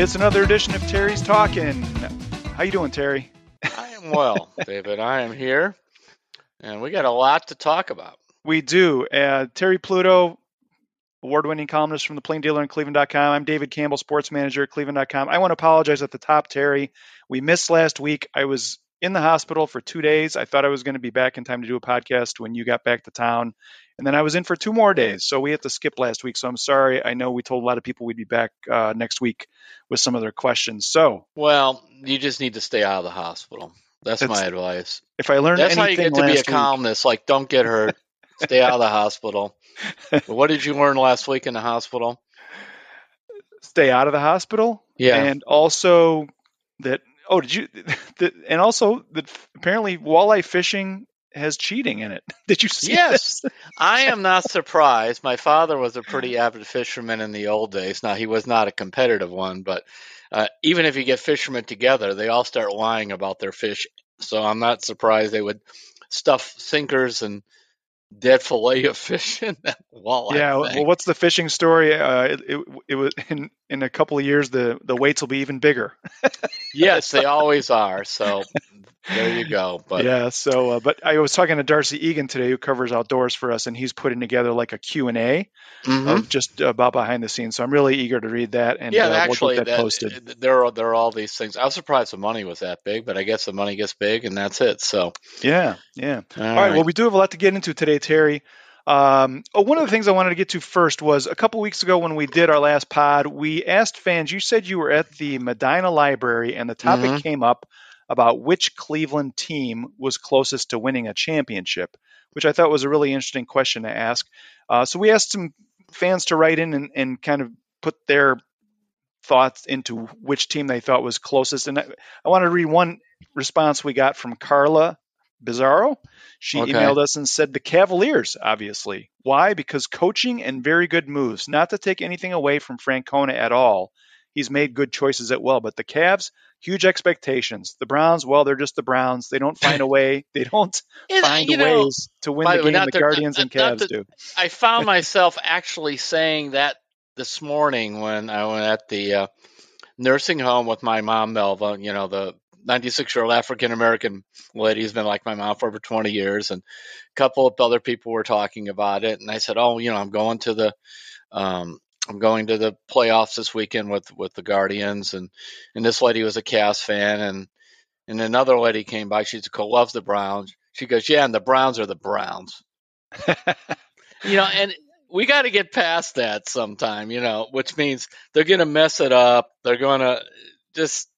It's another edition of Terry's Talking. How you doing, Terry? I am well, David. I am here, and we got a lot to talk about. We do. Uh, Terry Pluto, award-winning columnist from the Plain Dealer and Cleveland.com. I'm David Campbell, sports manager at Cleveland.com. I want to apologize at the top, Terry. We missed last week. I was in the hospital for two days. I thought I was going to be back in time to do a podcast when you got back to town. And then I was in for two more days. So we had to skip last week. So I'm sorry. I know we told a lot of people we'd be back uh, next week with some of their questions. So, well, you just need to stay out of the hospital. That's my advice. If I learned that's how you get to be a calmness. Like, don't get hurt. stay out of the hospital. what did you learn last week in the hospital? Stay out of the hospital. Yeah. And also that Oh, did you? The, and also that apparently walleye fishing has cheating in it. Did you see? Yes, I am not surprised. My father was a pretty avid fisherman in the old days. Now he was not a competitive one, but uh, even if you get fishermen together, they all start lying about their fish. So I'm not surprised they would stuff sinkers and dead fillet of fish in that walleye. Yeah, thing. well, what's the fishing story? Uh, it, it, it, was in in a couple of years the the weights will be even bigger. yes, they always are. So there you go. But yeah, so uh, but I was talking to Darcy Egan today, who covers outdoors for us, and he's putting together like a Q and A mm-hmm. of just about behind the scenes. So I'm really eager to read that. And yeah, uh, actually, we'll that that, posted. There are there are all these things. I was surprised the money was that big, but I guess the money gets big, and that's it. So yeah, yeah. all, all right. right. Well, we do have a lot to get into today, Terry. Um, oh, one of the things I wanted to get to first was a couple weeks ago when we did our last pod, we asked fans. You said you were at the Medina Library, and the topic mm-hmm. came up about which Cleveland team was closest to winning a championship, which I thought was a really interesting question to ask. Uh, so we asked some fans to write in and, and, kind of put their thoughts into which team they thought was closest. And I, I want to read one response we got from Carla Bizarro. She okay. emailed us and said the Cavaliers, obviously. Why? Because coaching and very good moves. Not to take anything away from Francona at all. He's made good choices at well, but the Cavs, huge expectations. The Browns, well, they're just the Browns. They don't find a way. They don't and, find know, ways to win the game. The to, Guardians not, and Cavs to, do. I found myself actually saying that this morning when I went at the uh, nursing home with my mom, Melva. You know, the 96 year old African American lady who's been like my mom for over 20 years, and a couple of other people were talking about it. And I said, "Oh, you know, I'm going to the, um, I'm going to the playoffs this weekend with with the Guardians." And and this lady was a Cavs fan, and and another lady came by. She's loves the Browns. She goes, "Yeah, and the Browns are the Browns." you know, and we got to get past that sometime. You know, which means they're going to mess it up. They're going to just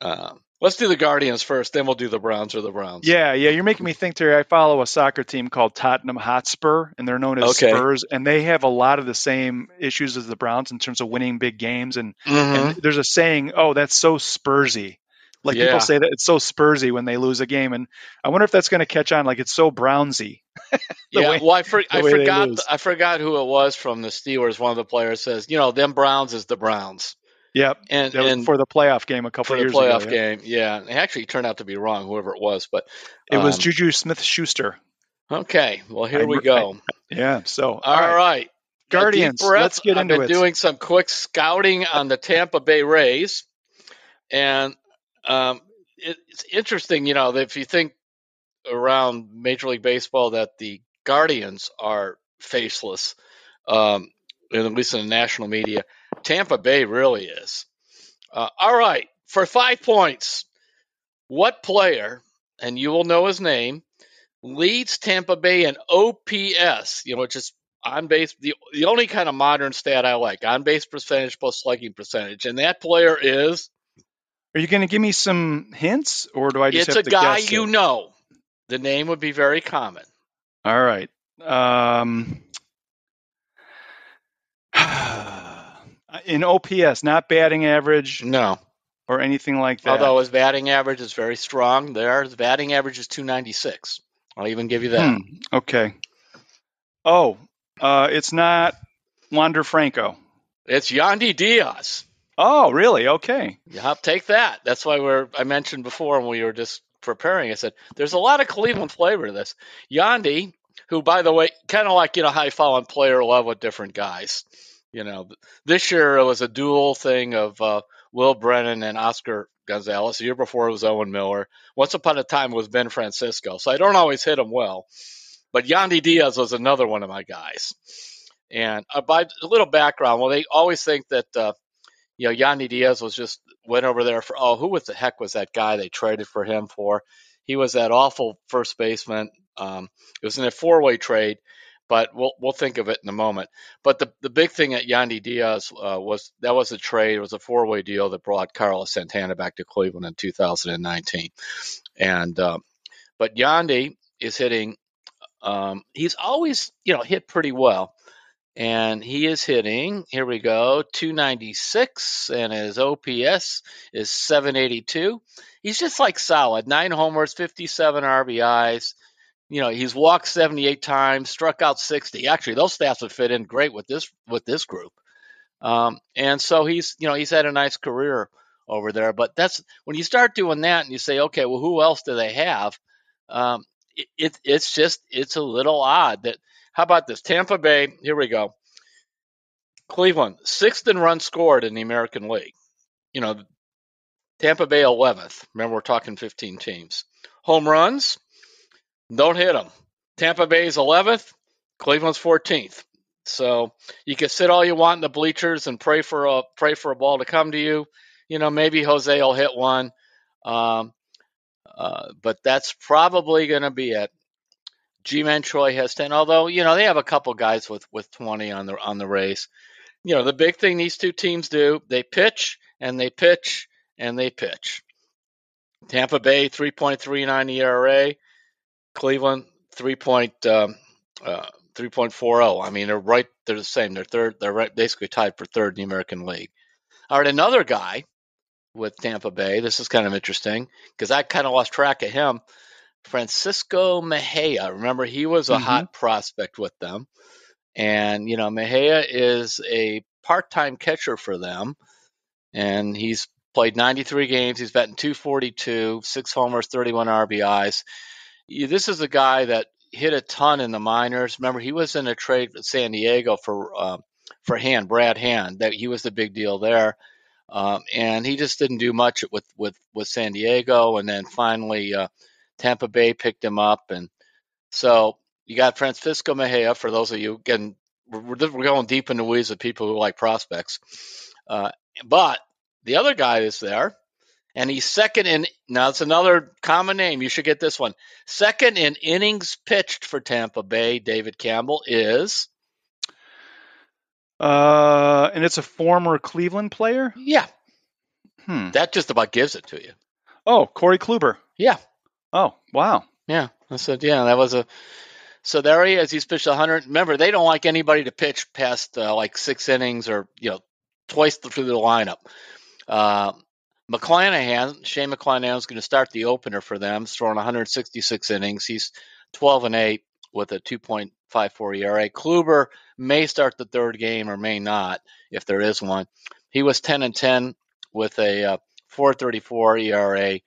um, let's do the Guardians first, then we'll do the Browns or the Browns. Yeah, yeah. You're making me think, Terry. I follow a soccer team called Tottenham Hotspur, and they're known as okay. Spurs, and they have a lot of the same issues as the Browns in terms of winning big games. And, mm-hmm. and there's a saying, "Oh, that's so Spursy." Like yeah. people say that it's so Spursy when they lose a game, and I wonder if that's going to catch on. Like it's so Brownsy. yeah, way, well, I, for, I forgot. I forgot who it was from the Steelers. One of the players says, "You know, them Browns is the Browns." Yep, and, and for the playoff game a couple for years the playoff ago, game, yeah. It actually turned out to be wrong, whoever it was, but it um, was Juju Smith Schuster. Okay, well here I, we go. I, yeah, so all, all right. right. Guardians. Let's get into I've been it. Doing some quick scouting on the Tampa Bay Rays, and um, it, it's interesting, you know, if you think around Major League Baseball that the Guardians are faceless, um, at least in the national media. Tampa Bay really is. Uh, all right, for five points, what player, and you will know his name, leads Tampa Bay in OPS, you know, which is on base, the, the only kind of modern stat I like, on base percentage plus slugging percentage. And that player is. Are you going to give me some hints, or do I just it's a guy you it? know. The name would be very common. All right. Um, in OPS, not batting average. No. Or anything like that. Although his batting average is very strong, there his batting average is 296. I'll even give you that. Hmm, okay. Oh, uh, it's not Wander Franco. It's Yandy Diaz. Oh, really? Okay. Yep, take that. That's why we're. I mentioned before when we were just preparing. I said there's a lot of Cleveland flavor to this. Yandy, who by the way, kind of like you know how I fall on player love with different guys. You know, this year it was a dual thing of uh, Will Brennan and Oscar Gonzalez. The year before it was Owen Miller. Once upon a time it was Ben Francisco. So I don't always hit him well. But Yandy Diaz was another one of my guys. And uh, by a little background, well, they always think that uh, you know Yandy Diaz was just went over there for oh, who was the heck was that guy they traded for him for? He was that awful first baseman. Um, it was in a four-way trade, but we'll we'll think of it in a moment. But the the big thing at Yandy Diaz uh, was that was a trade. It was a four-way deal that brought Carlos Santana back to Cleveland in 2019. And uh, but Yandy is hitting. Um, he's always you know hit pretty well and he is hitting here we go 296 and his ops is 782 he's just like solid nine homers 57 rbis you know he's walked 78 times struck out 60 actually those stats would fit in great with this with this group um, and so he's you know he's had a nice career over there but that's when you start doing that and you say okay well who else do they have um, it, it, it's just it's a little odd that how about this? Tampa Bay, here we go. Cleveland, sixth in runs scored in the American League. You know, Tampa Bay, 11th. Remember, we're talking 15 teams. Home runs, don't hit them. Tampa Bay's 11th, Cleveland's 14th. So you can sit all you want in the bleachers and pray for a pray for a ball to come to you. You know, maybe Jose will hit one, um, uh, but that's probably going to be it. Ji-Man Choi has 10, although, you know, they have a couple guys with, with 20 on the, on the Rays. You know, the big thing these two teams do, they pitch and they pitch and they pitch. Tampa Bay, 3.39 ERA. Cleveland, 3. Point, um, uh, 3.40. I mean, they're right. They're the same. They're third. They're right, basically tied for third in the American League. All right, another guy with Tampa Bay. This is kind of interesting because I kind of lost track of him. Francisco Mejia. Remember, he was a mm-hmm. hot prospect with them. And, you know, Mejia is a part time catcher for them. And he's played 93 games. He's batting 242, six homers, 31 RBIs. This is a guy that hit a ton in the minors. Remember, he was in a trade with San Diego for uh, for Hand, Brad Hand. That he was the big deal there, um, and he just didn't do much with with with San Diego. And then finally, uh, Tampa Bay picked him up, and so you got Francisco Mejia. For those of you, again, we're, we're going deep into weeds of people who like prospects. Uh, but the other guy is there, and he's second in. Now it's another common name. You should get this one. Second in innings pitched for Tampa Bay. David Campbell is. Uh, and it's a former Cleveland player. Yeah. Hmm. That just about gives it to you. Oh, Corey Kluber. Yeah. Oh, wow. Yeah. I said, yeah, that was a. So there he is. He's pitched 100. Remember, they don't like anybody to pitch past uh, like six innings or, you know, twice through the lineup. Uh, McClanahan, Shane McClanahan is going to start the opener for them. Throwing 166 innings. He's 12 and 8 with a 2.54 ERA. Kluber may start the third game or may not if there is one. He was 10 and 10 with a uh, 4.34 ERA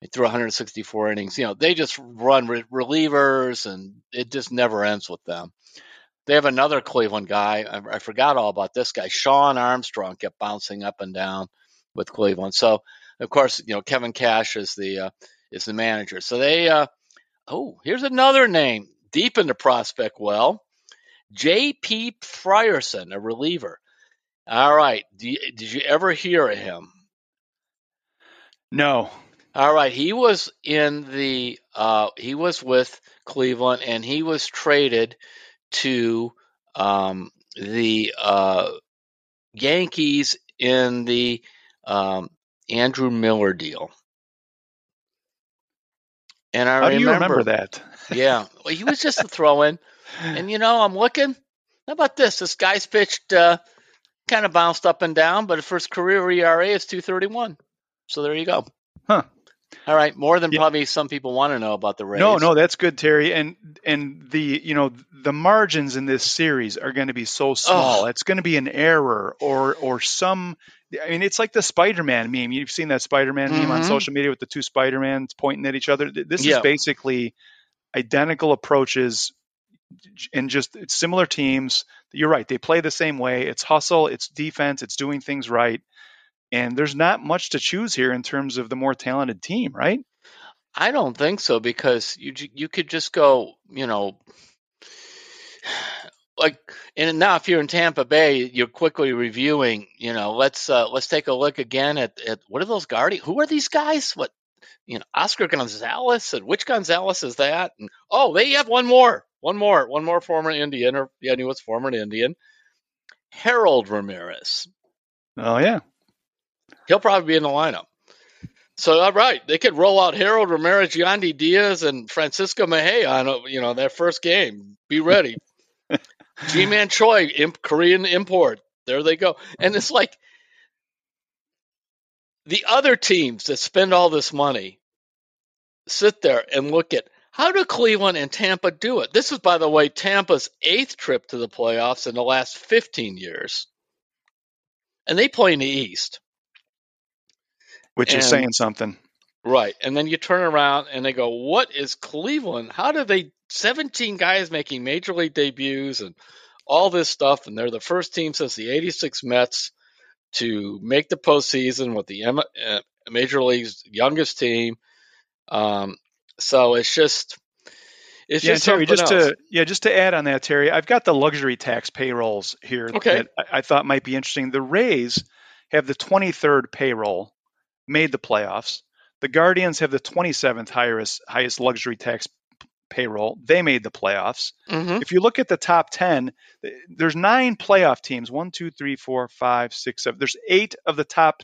they threw 164 innings. You know, they just run re- relievers, and it just never ends with them. They have another Cleveland guy. I, I, forgot all about this guy. Shawn Armstrong kept bouncing up and down with Cleveland. So, of course, you know Kevin Cash is the uh, is the manager. So they. Uh, oh, here's another name deep in the prospect well. J.P. Feyereisen, a reliever. All right. You, did you ever hear of him? No. All right, he was in the uh, he was with Cleveland, and he was traded to um, the uh, Yankees in the um, Andrew Miller deal. And I How remember, do you remember that? yeah, well, he was just a throw-in, and you know, I'm looking. How about this? This guy's pitched uh, kind of bounced up and down, but for his career ERA is 231. So there you go. Huh. All right, more than yeah. probably some people want to know about the Rays. No, no, that's good, Terry. And and the you know the margins in this series are going to be so small. Oh. It's going to be an error or or some. I mean, it's like the Spider-Man meme. You've seen that Spider-Man mm-hmm. meme on mm-hmm. social media with the two Spider-Mans pointing at each other. This yeah. is basically identical approaches and just similar teams. You're right. They play the same way. It's hustle, it's defense, it's doing things right. And there's not much to choose here in terms of the more talented team, right? I don't think so because you you could just go, you know, like and now if you're in Tampa Bay, you're quickly reviewing, you know, let's uh, let's take a look again at, at what are those guardians? Who are these guys? What you know, Oscar Gonzalez and which Gonzalez is that? And oh, they have one more, one more, one more former Indian, or yeah, he was former Indian, Harold Ramirez. Oh yeah, he'll probably be in the lineup. So all right, they could roll out Harold Ramirez, Yandy Diaz, and Francisco Mejia on you know their first game. Be ready. Ji-Man Choi, imp, Korean import. There they go. And it's like the other teams that spend all this money sit there and look at how do Cleveland and Tampa do it? This is, by the way, Tampa's eighth trip to the playoffs in the last 15 years. And they play in the East. Which and, is saying something. Right. And then you turn around and they go, What is Cleveland? How do they 17 guys making major league debuts and all this stuff, and they're the first team since the '86 Mets to make the postseason with the uh, major league's youngest team. Um, so it's just. It's yeah, just Terry. Just else. to yeah, just to add on that, Terry, I've got the luxury tax payrolls here okay. that I, I thought might be interesting. The Rays have the 23rd payroll, made the playoffs. The Guardians have the 27th highest highest luxury tax payroll. They made the playoffs. Mm-hmm. If you look at the top 10, there's nine playoff teams. One, two, three, four, five, six, seven. There's eight of the top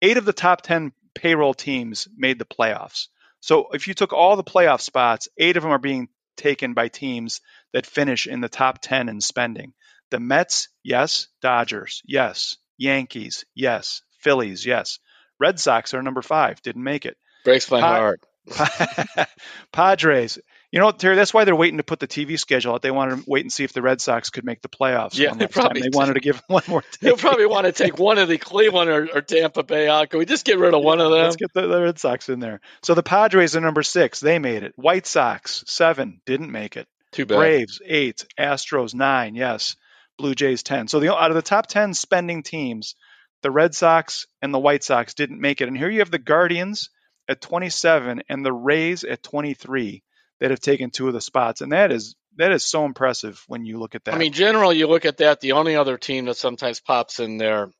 eight of the top 10 payroll teams made the playoffs. So if you took all the playoff spots, eight of them are being taken by teams that finish in the top 10 in spending. The Mets, yes. Dodgers, yes. Yankees, yes. Phillies, yes. Red Sox are number five, didn't make it. Breaks my pa- heart. Padres, you know, Terry, that's why they're waiting to put the TV schedule out. They wanted to wait and see if the Red Sox could make the playoffs. Yeah, they probably time. they wanted to give one more. They'll probably want to take one of the Cleveland or, or, Tampa Bay out. Can we just get rid of one of them? Let's get the, the, Red Sox in there. So the Padres are number six. They made it. White Sox seven didn't make it. Too bad. Braves eight. Astros nine. Yes. Blue Jays ten. So the out of the top ten spending teams, the Red Sox and the White Sox didn't make it. And here you have the Guardians at 27 and the Rays at 23 that have taken two of the spots, and that is that is so impressive when you look at that. I mean, generally, you look at that. The only other team that sometimes pops in there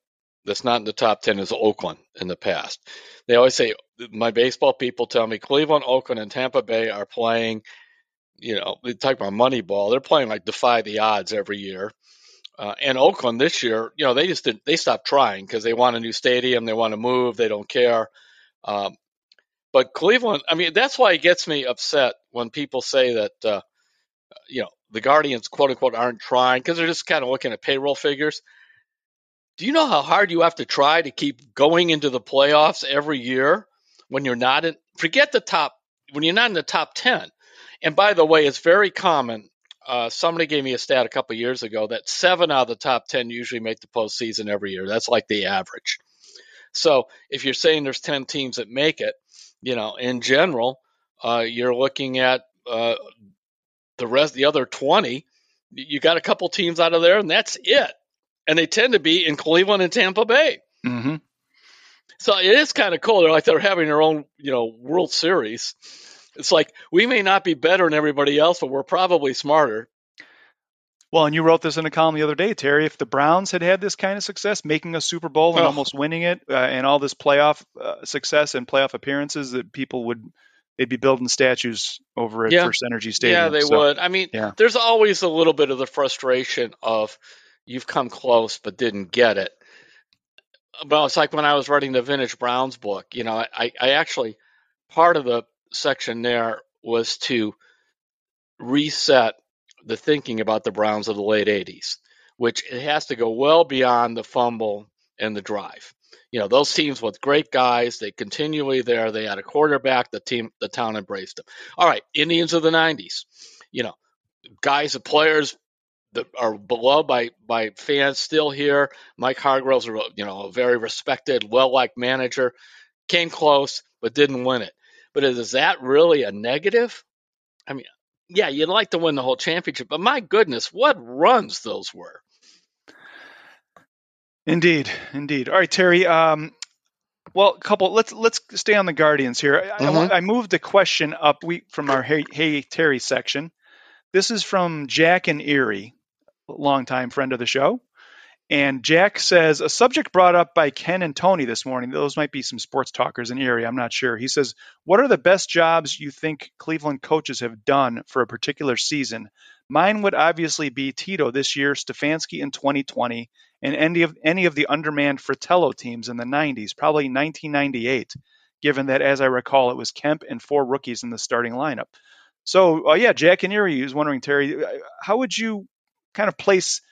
that's not in the top ten is Oakland. In the past, they always say my baseball people tell me Cleveland, Oakland, and Tampa Bay are playing. You know, they talk about Moneyball. They're playing like defy the odds every year. Uh, and Oakland this year, you know, they just did, they stopped trying because they want a new stadium, they want to move, they don't care. Um, but Cleveland, I mean, that's why it gets me upset when people say that, uh, you know, the Guardians, quote unquote, aren't trying because they're just kind of looking at payroll figures. Do you know how hard you have to try to keep going into the playoffs every year when you're not in? Forget the top, when you're not in the top 10. And by the way, it's very common. Uh, somebody gave me a stat a couple years ago that seven out of the top 10 usually make the postseason every year. That's like the average. So if you're saying there's 10 teams that make it, you know, in general, uh, you're looking at uh, the rest, the other 20. You got a couple teams out of there, and that's it. And they tend to be in Cleveland and Tampa Bay. Mm-hmm. So it is kind of cool. They're like they're having their own, you know, World Series. It's like we may not be better than everybody else, but we're probably smarter. Well, and you wrote this in a column the other day, Terry. If the Browns had had this kind of success, making a Super Bowl and oh. almost winning it, uh, and all this playoff uh, success and playoff appearances, that people would they'd be building statues over at yeah. First Energy Stadium. Yeah, they so, would. I mean, yeah. there's always a little bit of the frustration of you've come close but didn't get it. But it's like when I was writing the Vintage Browns book. You know, I, I actually part of the section there was to reset the thinking about the Browns of the late 80s, which it has to go well beyond the fumble and the drive. You know, those teams with great guys, they continually there. They had a quarterback, the team, the town embraced them. All right, Indians of the 90s, you know, guys and players that are beloved by by fans still here. Mike Hargrove's, you know, a very respected, well-liked manager. Came close, but didn't win it. But is that really a negative? I mean, yeah, you'd like to win the whole championship, but my goodness, what runs those were. Indeed, indeed. All right, Terry. Um, well, a couple. Let's let's stay on the Guardians here. I, mm-hmm. I, I moved the question up we, from our hey, hey Terry section. This is from Jack and Erie, longtime friend of the show. And Jack says a subject brought up by Ken and Tony this morning. Those might be some sports talkers in Erie. I'm not sure. He says, "What are the best jobs you think Cleveland coaches have done for a particular season?" Mine would obviously be Tito this year, Stefanski in 2020, and any of any of the undermanned Fratello teams in the 90s, probably 1998. Given that, as I recall, it was Kemp and four rookies in the starting lineup. So, uh, yeah, Jack and Erie was wondering, Terry, uh, how would you kind of place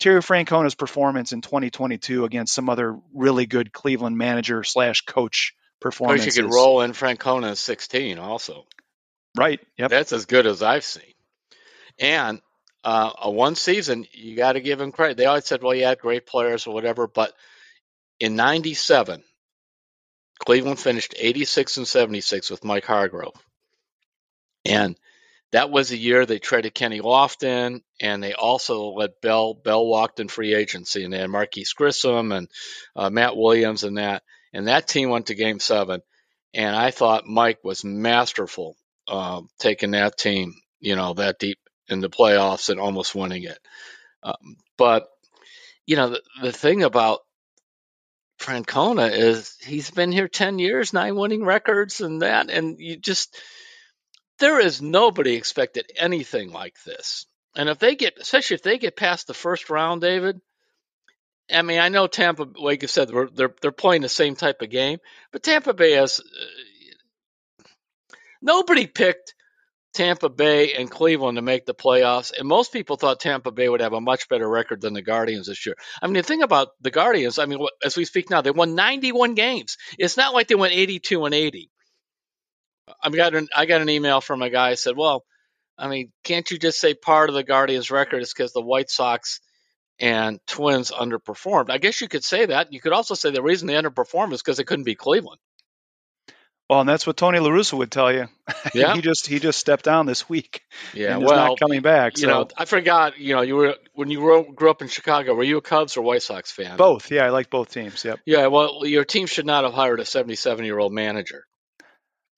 Terry Francona's performance in 2022 against some other really good Cleveland manager slash coach performances. Coach, you could roll in Francona 16 also. Right. Yep. That's as good as I've seen. And uh, a one season, you got to give him credit. They always said, well, you had great players or whatever, but in 97, Cleveland finished 86 and 76 with Mike Hargrove. And that was the year they traded Kenny Lofton, and they also let Belle Belle walked in free agency, and they had Marquis Grissom and uh, Matt Williams and that, and that team went to Game Seven, and I thought Mike was masterful uh, taking that team, you know, that deep in the playoffs and almost winning it. Um, but you know, the, the thing about Francona is he's been here 10 years, nine winning records and that. And you just, there is nobody expected anything like this. And if they get, especially if they get past the first round, David, I mean, I know Tampa, like you said, they're they're playing the same type of game, but Tampa Bay has uh, nobody picked Tampa Bay and Cleveland to make the playoffs, and most people thought Tampa Bay would have a much better record than the Guardians this year. I mean, the thing about the Guardians, I mean, as we speak now, they won 91 games. It's not like they went 82 and 80. I got an I got an email from a guy who said, "Well, I mean, can't you just say part of the Guardians' record is because the White Sox and Twins underperformed?" I guess you could say that. You could also say the reason they underperformed is because they couldn't beat Cleveland. Well, and that's what Tony La Russa would tell you. Yeah, he just he just stepped down this week. Yeah, and well, not coming back. You so. know, I forgot. You know, you were when you were, grew up in Chicago. Were you a Cubs or White Sox fan? Both. Yeah, I like both teams. Yep. Yeah. Well, your team should not have hired a 77 year old manager.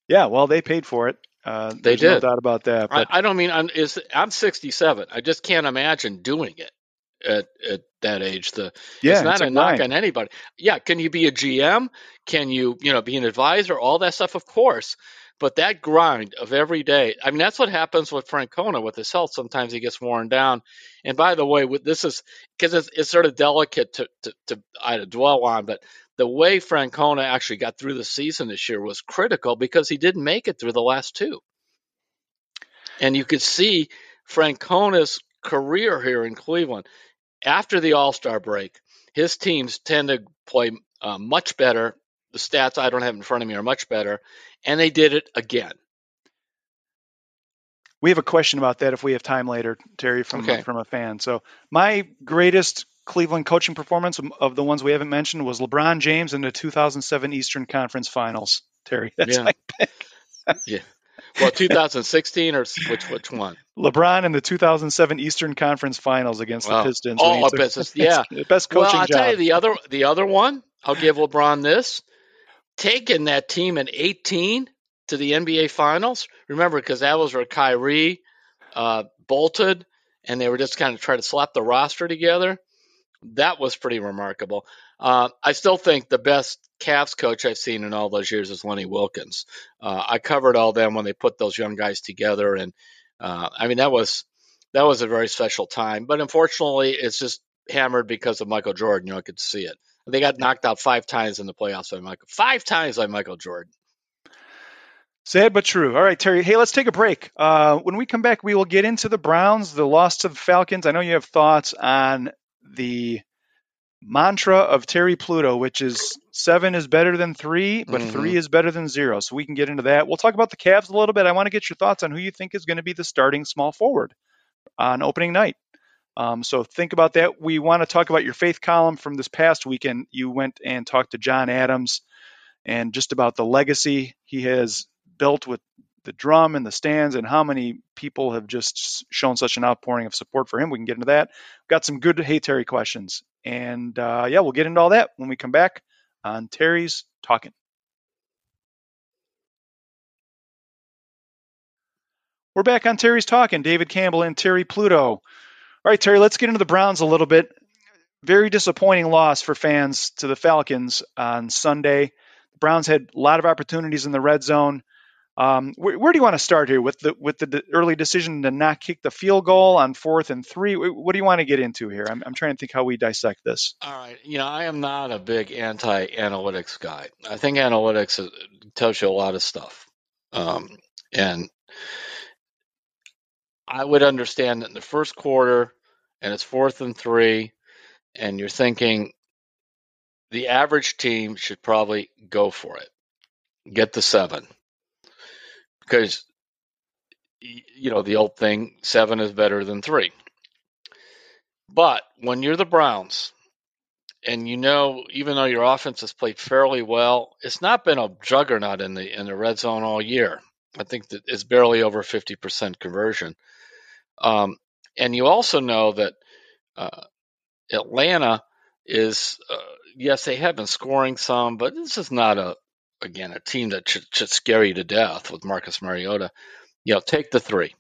Yeah, well, they paid for it. Uh, they did. No doubt about that. But... I, I, don't mean I'm, is, I'm 67. I just can't imagine doing it at, at that age. The yeah, it's not it's a, knock on anybody. Yeah, can you be a GM? Can you you know be an advisor? All that stuff, of course. But that grind of every day, I mean, that's what happens with Francona with his health. Sometimes he gets worn down. And by the way, with, this is because it's, it's, sort of delicate to, to, to, to dwell on, but the way Francona actually got through the season this year was critical because he didn't make it through the last two. And you could see Francona's career here in Cleveland after the All Star break. His teams tend to play uh, much better. The stats I don't have in front of me are much better, and they did it again. We have a question about that if we have time later, Terry, from okay. from a fan. So my greatest Cleveland coaching performance of the ones we haven't mentioned was LeBron James in the 2007 Eastern Conference Finals. Terry, that's yeah. my pick. yeah. Well, 2016 or which which one? LeBron in the 2007 Eastern Conference Finals against the Pistons. Oh, business, yeah, best coaching Well, I'll job. tell you the other the other one. I'll give LeBron this: taking that team in 18 to the NBA Finals. Remember, because that was where Kyrie uh, bolted, and they were just kind of trying to slap the roster together that was pretty remarkable. Uh, I still think the best Cavs coach I've seen in all those years is Lenny Wilkens. Uh, I covered all them when they put those young guys together, and uh, I mean that was that was a very special time. But unfortunately, it's just hammered because of Michael Jordan. You know, I could see it. They got knocked out five times in the playoffs by Michael. Five times by Michael Jordan. Sad but true. All right, Terry. Hey, let's take a break. Uh, when we come back, we will get into the Browns, the loss to the Falcons. I know you have thoughts on the mantra of Terry Pluto, which is seven is better than three, but mm-hmm. three is better than zero. So we can get into that. We'll talk about the Cavs a little bit. I want to get your thoughts on who you think is going to be the starting small forward on opening night. Um, so think about that. We want to talk about your faith column from this past weekend. You went and talked to John Adams and just about the legacy he has built with the drum and the stands and how many people have just shown such an outpouring of support for him. We can get into that. got some good Hey Terry questions. And uh, yeah, we'll get into all that when we come back on Terry's Talking. We're back on Terry's Talking. David Campbell and Terry Pluto. All right, Terry, let's get into the Browns a little bit. Very disappointing loss for fans to the Falcons on Sunday. The Browns had a lot of opportunities in the red zone. Um, where, where, do you want to start here with the with the early decision to not kick the field goal on fourth and three? What do you want to get into here? I'm, I'm trying to think how we dissect this. All right, you know, I am not a big anti-analytics guy. I think analytics tells you a lot of stuff, um, and I would understand that in the first quarter, and it's fourth and three, and you're thinking the average team should probably go for it, get the seven because you know the old thing seven is better than three. But when you're the browns and you know even though your offense has played fairly well it's not been a juggernaut in the in the red zone all year. I think that it's barely over 50% conversion. Um, and you also know that uh, atlanta is uh, yes they have been scoring some but this is not a again a team that should, should scare you to death with Marcus Mariota. You know, take the three.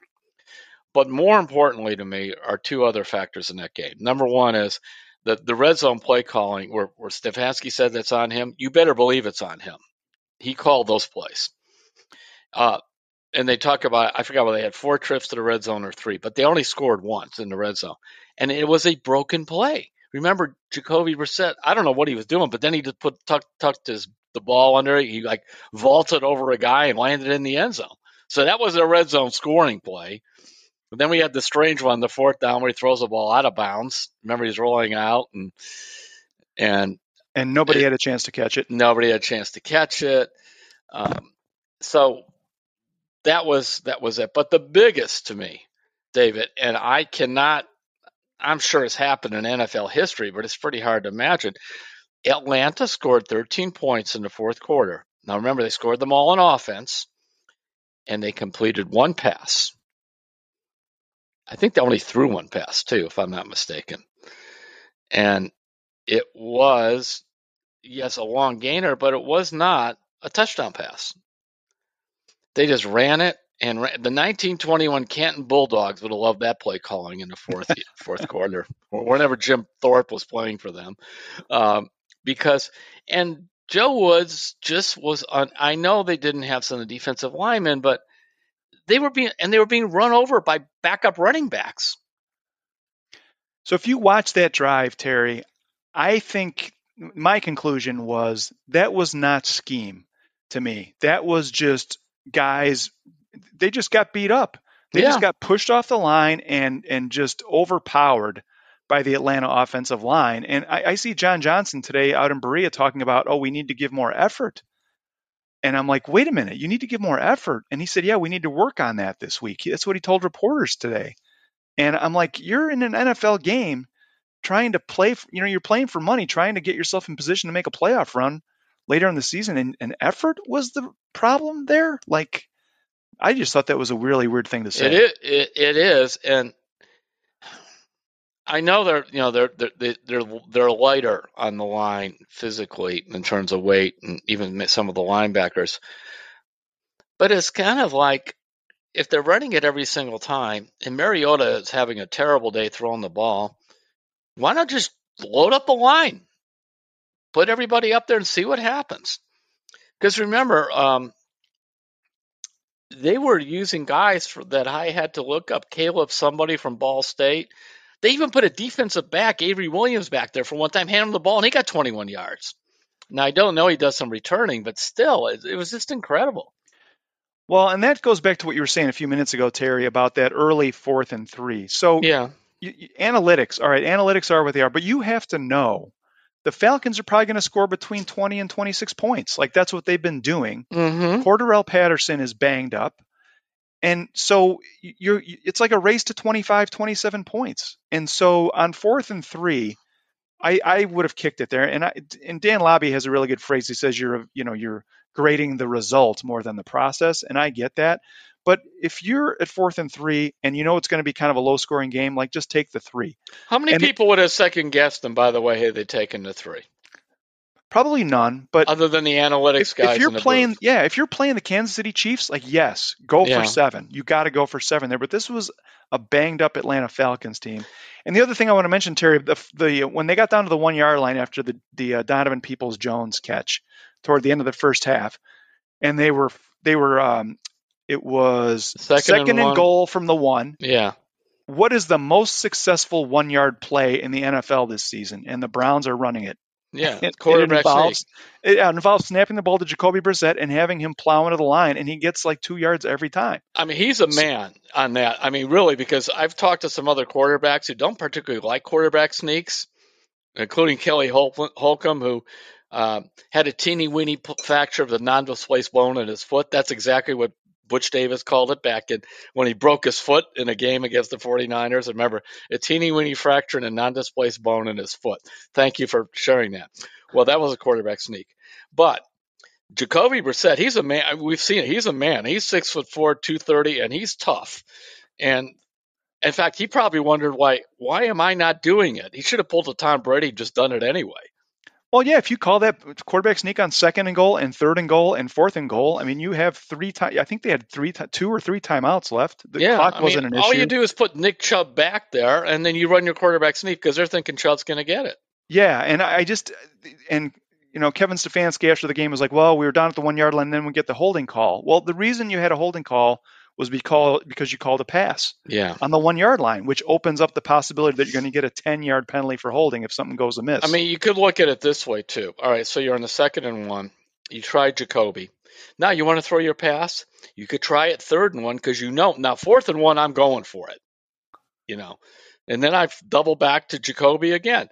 But more importantly to me are two other factors in that game. Number one is the the red zone play calling, where where Stefanski said that's on him. You better believe it's on him. He called those plays. Uh, and they talk about I forgot whether they had four trips to the red zone or three, but they only scored once in the red zone, and it was a broken play. Remember, Jacoby Brissett, I don't know what he was doing, but then he just put tucked, tucked his the ball under it. He like vaulted over a guy and landed in the end zone. So that was a red zone scoring play. But then we had the strange one, the fourth down where he throws the ball out of bounds. Remember, he's rolling out and and and nobody it, had a chance to catch it. Nobody had a chance to catch it. Um, so that was that was it. But the biggest to me, David, and I cannot. I'm sure it's happened in NFL history, but it's pretty hard to imagine. Atlanta scored 13 points in the fourth quarter. Now remember, they scored them all on offense, and they completed one pass. I think they only threw one pass too, if I'm not mistaken. And it was, yes, a long gainer, but it was not a touchdown pass. They just ran it and the 1921 Canton Bulldogs would have loved that play calling in the fourth fourth quarter, whenever Jim Thorpe was playing for them. Um, because and Joe Woods just was on. I know they didn't have some of the defensive linemen, but they were being and they were being run over by backup running backs. So if you watch that drive, Terry, I think my conclusion was that was not scheme to me. That was just guys they just got beat up. They yeah. just got pushed off the line and and just overpowered by the Atlanta offensive line. And I, I see John Johnson today out in Berea talking about, oh, we need to give more effort. And I'm like, wait a minute, you need to give more effort. And he said, yeah, we need to work on that this week. That's what he told reporters today. And I'm like, you're in an NFL game trying to play, you know, you're playing for money, trying to get yourself in position to make a playoff run later in the season. And, and effort was the problem there. Like, I just thought that was a really weird thing to say. It is. It, it is. And I know they're you know they're they're they're they're lighter on the line physically in terms of weight and even some of the linebackers, but it's kind of like if they're running it every single time and Mariota is having a terrible day throwing the ball, why not just load up the line, put everybody up there and see what happens? Because remember, um, they were using guys for, that I had to look up. Caleb, somebody from Ball State they even put a defensive back, Avery Williams, back there for one time, hand him the ball, and he got 21 yards. Now, I don't know he does some returning, but still, it, it was just incredible. Well, and that goes back to what you were saying a few minutes ago, Terry, about that early fourth and three. So, yeah, you, you, analytics, all right, analytics are what they are, but you have to know the Falcons are probably going to score between 20 and 26 points. Like that's what they've been doing. Mm-hmm. Patterson is banged up. And so you're it's like a race to 25, 27 points. And so on fourth and three, I, I would have kicked it there. And I, and Dan Labbe has a really good phrase. He says you're you know you're grading the result more than the process, and I get that. But if you're at fourth and three and you know it's going to be kind of a low scoring game, like just take the three. How many And- people would have second guessed them? By the way, had they taken the three, Probably none, but other than the analytics if, guys? if you're playing, booth? yeah, if you're playing the Kansas City Chiefs, like yes, go Yeah. for seven. You got to go for seven there. But this was a banged up Atlanta Falcons team. And the other thing I want to mention, Terry, the, the when they got down to the one yard line after the the uh, Donovan Peoples Jones catch toward the end of the first half, and they were they were um, it was Second and one. goal from the one. yeah, What is the most successful one yard play in the NFL this season? And the Browns are running it. Yeah, It, quarterback it involves, sneak. it involves snapping the ball to Jacoby Brissett and having him plow into the line, and he gets like two yards every time. I mean, he's a man on that. I mean, really, because I've talked to some other quarterbacks who don't particularly like quarterback sneaks, including Kelly Hol- Holcomb, who uh, had a teeny weeny p- fracture of the non-displaced bone in his foot. That's exactly what Butch Davis called it back in when he broke his foot in a game against the 49ers. Remember, a teeny weeny fracture and a non-displaced bone in his foot. Thank you for sharing that. Well, that was a quarterback sneak, but Jacoby Brissett, he's a man. We've seen it. He's a man. He's six foot four, two thirty, and he's tough. And in fact, he probably wondered why. Why am I not doing it? He should have pulled a Tom Brady, just done it anyway. Well, yeah, if you call that quarterback sneak on second and goal and third and goal and fourth and goal, I mean, you have three times. I think they had three, two or three timeouts left. The yeah, clock I wasn't mean, an all issue. you do is put Nick Chubb back there, and then you run your quarterback sneak because they're thinking Chubb's going to get it. Yeah, and I I just and you know Kevin Stefanski after the game was like, well, we were down at the one yard line, and then we get the holding call. Well, the reason you had a holding call was because because you called a pass Yeah. on the one yard line, which opens up the possibility that you're going to get a ten yard penalty for holding if something goes amiss. I mean, you could look at it this way too. All right, so you're on the second and one. You tried Jacoby. Now you want to throw your pass. You could try it third and one because you know now fourth and one. I'm going for it. You know, and then I double back to Jacoby again.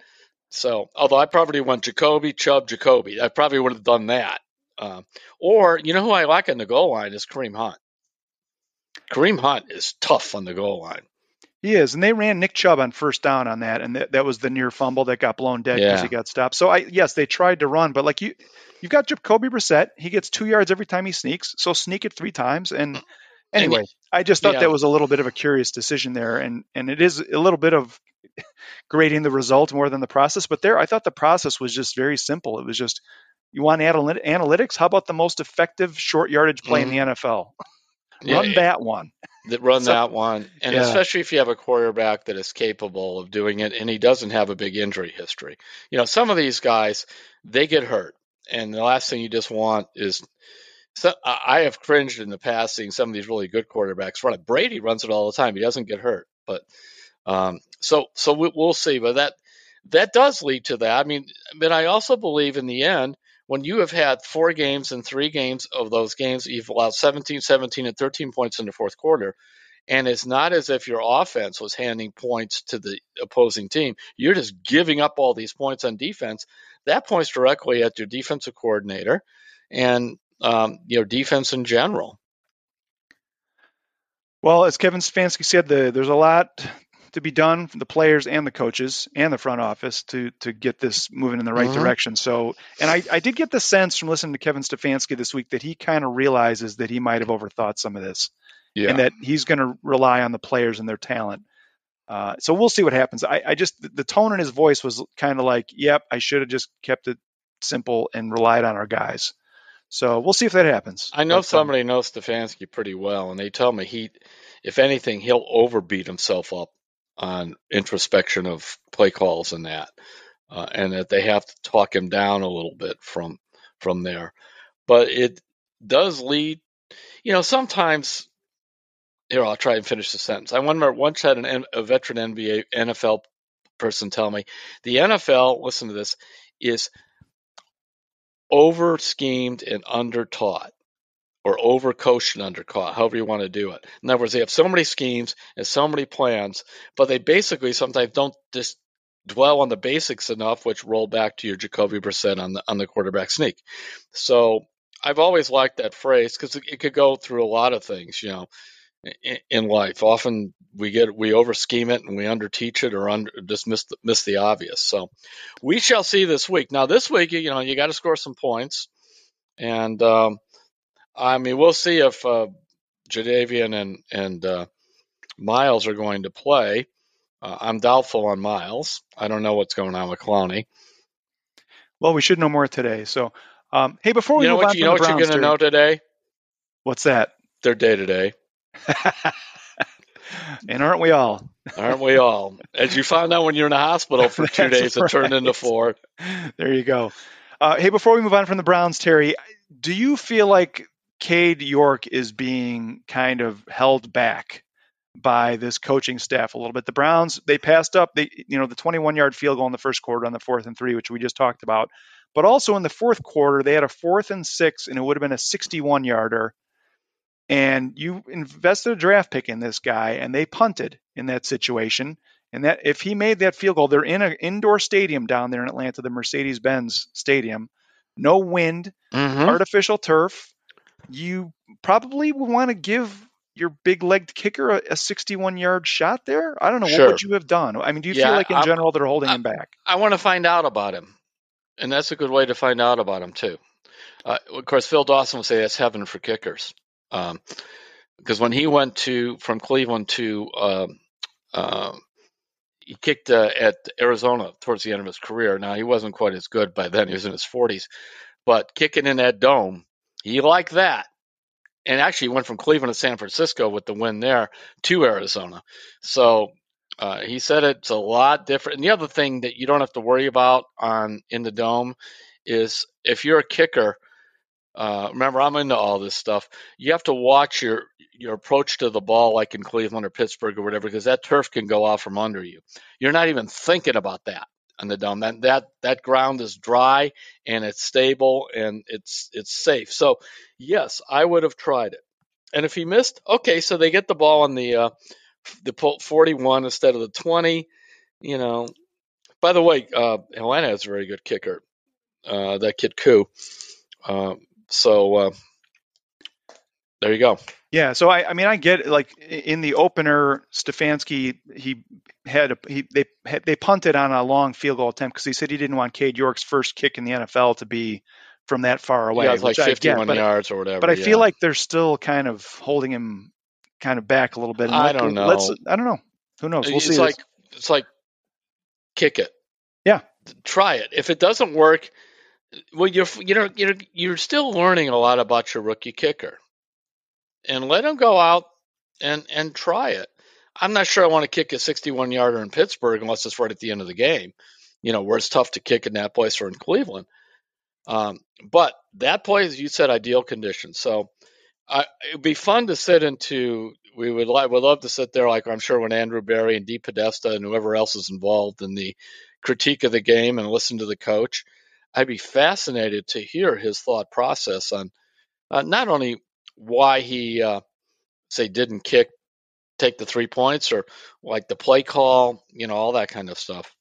So although I probably went Jacoby, Chubb, Jacoby, I probably would have done that. Um, or you know who I like on the goal line is Kareem Hunt. Kareem Hunt is tough on the goal line. He is, and they ran Nick Chubb on first down on that, and that, that was the near fumble that got blown dead because Yeah. he got stopped. So I yes, they tried to run, but like you, you've got Jacoby Brissett. He gets two yards every time he sneaks, so sneak it three times. And mm. anyway, I just thought yeah. that was a little bit of a curious decision there, and and it is a little bit of grading the result more than the process. But there, I thought the process was just very simple. It was just you want analytics. How about the most effective short yardage play in mm-hmm. the NFL? Yeah, Run that one. that run So- that one, and Yeah. especially if you have a quarterback that is capable of doing it, and he doesn't have a big injury history. You know, some of these guys they get hurt, and the last thing you just want is. So I have cringed in the past seeing some of these really good quarterbacks run it. Brady runs it all the time; he doesn't get hurt. But um, so so we, we'll see. But that that does lead to that. I mean, but I also believe in the end when you have had four games and three games of those games, you've allowed 17, 17, and 13 points in the fourth quarter. And it's not as if your offense was handing points to the opposing team. You're just giving up all these points on defense. That points directly at your defensive coordinator and um, your defense in general. Well, as Kevin Stefanski said, the, there's a lot to be done from the players and the coaches and the front office to to get this moving in the right Mhm. direction. So, and I, I did get the sense from listening to Kevin Stefanski this week that he kind of realizes that he might have overthought some of this and that he's going to rely on the players and their talent. Uh, so we'll see what happens. I, I just the tone in his voice was kind of like, "Yep, I should have just kept it simple and relied on our guys." So we'll see if that happens. I know But, um, somebody knows Stefanski pretty well, and they tell me he, if anything, he'll overbeat himself up on introspection of play calls and that, uh, and that they have to talk him down a little bit from from there. But it does lead, you know, sometimes. Here, I'll try and finish the sentence. I remember once had an, a veteran NBA NFL person tell me the NFL. Listen to this is over schemed and under taught or over coached and undercaught, however you want to do it. In other words, they have so many schemes and so many plans, but they basically sometimes don't just dwell on the basics enough, which roll back to your Jacoby Brissett on the on the quarterback sneak. So I've always liked that phrase because it, it could go through a lot of things. You know, in life. Often we get we over scheme it and we under teach it or under just miss the, miss the obvious. So we shall see this week. Now this week, you know, you got to score some points, and um, I mean we'll see if uh, Jadeveon and and uh, Myles are going to play. Uh, I'm doubtful on Myles. I don't know what's going on with Clowney. Well, we should know more today. So, um, hey, before we you know move what on you know what you're going to know today? What's that? Their day today. and aren't we all? Aren't we all? As you found out when you're in the hospital for two days, right. it turned into four. There you go. Uh, hey, before we move on from the Browns, Terry, do you feel like Cade York is being kind of held back by this coaching staff a little bit? The Browns they passed up they you know the 21 yard field goal in the first quarter on the fourth and three, which we just talked about, but also in the fourth quarter they had a fourth and six and it would have been a 61 yarder and you invested a draft pick in this guy and they punted in that situation and that if he made that field goal they're in an indoor stadium down there in atlanta the mercedes-benz stadium no wind mm-hmm. artificial turf you probably would want to give your big legged kicker a, a 61 yard shot there? I don't know. Sure. what would you have done? I mean do you yeah, feel like in I'm, general they're holding I, him back? I want to find out about him and that's a good way to find out about him too. Uh, of course phil dawson will say that's heaven for kickers um, because when he went to from Cleveland to um, uh, he kicked uh, at Arizona towards the end of his career. Now he wasn't quite as good by then; he was in his 40s, but kicking in that dome, he liked that. And actually, he went from Cleveland to San Francisco with the win there to Arizona. So uh, he said it's a lot different. And the other thing that you don't have to worry about on in the dome is if you're a kicker uh, remember, I'm into all this stuff. You have to watch your your approach to the ball, like in Cleveland or Pittsburgh or whatever, because that turf can go off from under you. You're not even thinking about that on the dome. That that that ground is dry and it's stable and it's it's safe. So yes, I would have tried it. And if he missed, okay, so they get the ball on the uh, the 41 instead of the 20. You know. By the way, uh, Atlanta has a very good kicker. Uh, that kid Koo. Uh, so uh, there you go. Yeah, so I, I mean, I get like in the opener, Stefanski he had a, he they they punted on a long field goal attempt because he said he didn't want Cade York's first kick in the NFL to be from that far away. Yeah, like 51 get, yards or whatever. But I yeah. feel like they're still kind of holding him kind of back a little bit. I don't know. Let's, I don't know. Who knows? We'll it's see. Like it's like kick it. Yeah. Try it. If it doesn't work, well, you're you know you're you're still learning a lot about your rookie kicker, and let him go out and and try it. I'm not sure I want to kick a 61 yarder in Pittsburgh unless it's right at the end of the game, you know, where it's tough to kick in that place or in Cleveland. Um, but that place, you said, ideal conditions. So it'd be fun to sit into. We would like, would love to sit there, like I'm sure when Andrew Berry and DePodesta and whoever else is involved in the critique of the game and listen to the coach I'd be fascinated to hear his thought process on uh, not only why he uh, say didn't kick, take the three points, or like the play call, you know, all that kind of stuff.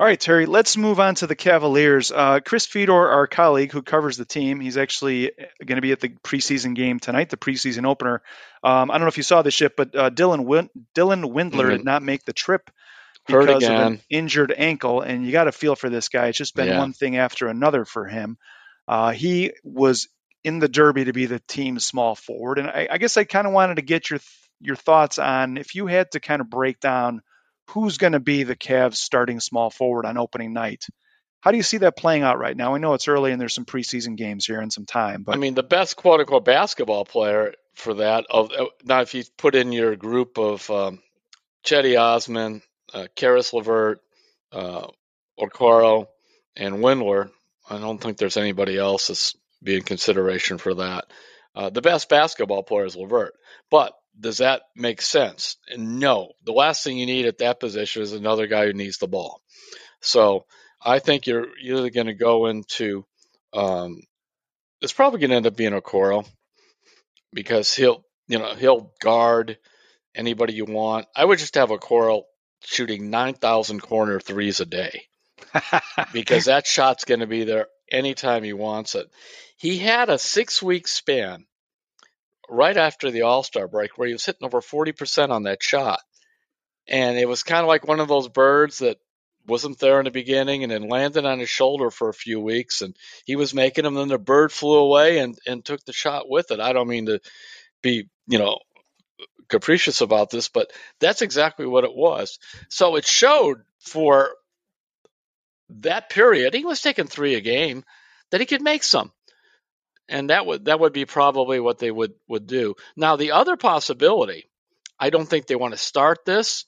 All right, Terry, let's move on to the Cavaliers. Uh, Chris Fedor, our colleague who covers the team, he's actually going to be at the preseason game tonight, the preseason opener. Um, I don't know if you saw this shit, but uh, Dylan Win- Dylan Windler mm-hmm. did not make the trip because of an injured ankle, and you got to feel for this guy. It's just been yeah. one thing after another for him. Uh, he was in the Derby to be the team's small forward, and I, I guess I kind of wanted to get your your thoughts on if you had to kind of break down who's going to be the Cavs starting small forward on opening night. How do you see that playing out right now? I know it's early and there's some preseason games here and some time, but I mean the best quote unquote basketball player for that of uh, now if you put in your group of um, Cedi Osman, uh, Caris LeVert, uh, Okoro, and Windler. I don't think there's anybody else that's being consideration for that. Uh, the best basketball player is LeVert. But does that make sense? No. The last thing you need at that position is another guy who needs the ball. So I think you're either going to go into um, it's probably going to end up being a Okoro because he'll you know he'll guard anybody you want. I would just have a Okoro shooting 9,000 corner threes a day because that shot's going to be there anytime he wants it. He had a six week span right after the All Star break where he was hitting over 40% on that shot. And it was kind of like one of those birds that wasn't there in the beginning and then landed on his shoulder for a few weeks and he was making them. Then the bird flew away and, and took the shot with it. I don't mean to be, you know, capricious about this, but that's exactly what it was. So it showed for that period, he was taking three a game, that he could make some. And that would that would be probably what they would, would do. Now the other possibility, I don't think they want to start this,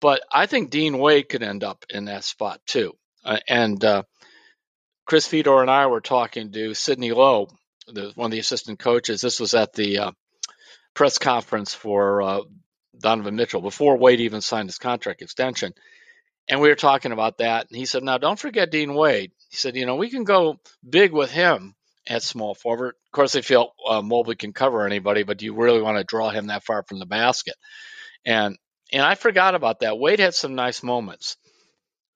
but I think Dean Wade could end up in that spot too. Uh, and uh, Chris Fedor and I were talking to Sidney Lowe, the, one of the assistant coaches. This was at the uh, press conference for uh, Donovan Mitchell before Wade even signed his contract extension. And we were talking about that. And he said, Now, don't forget Dean Wade. He said, You know, we can go big with him at small forward. Of course, they feel uh, Mobley can cover anybody, but do you really want to draw him that far from the basket? And and I forgot about that. Wade had some nice moments.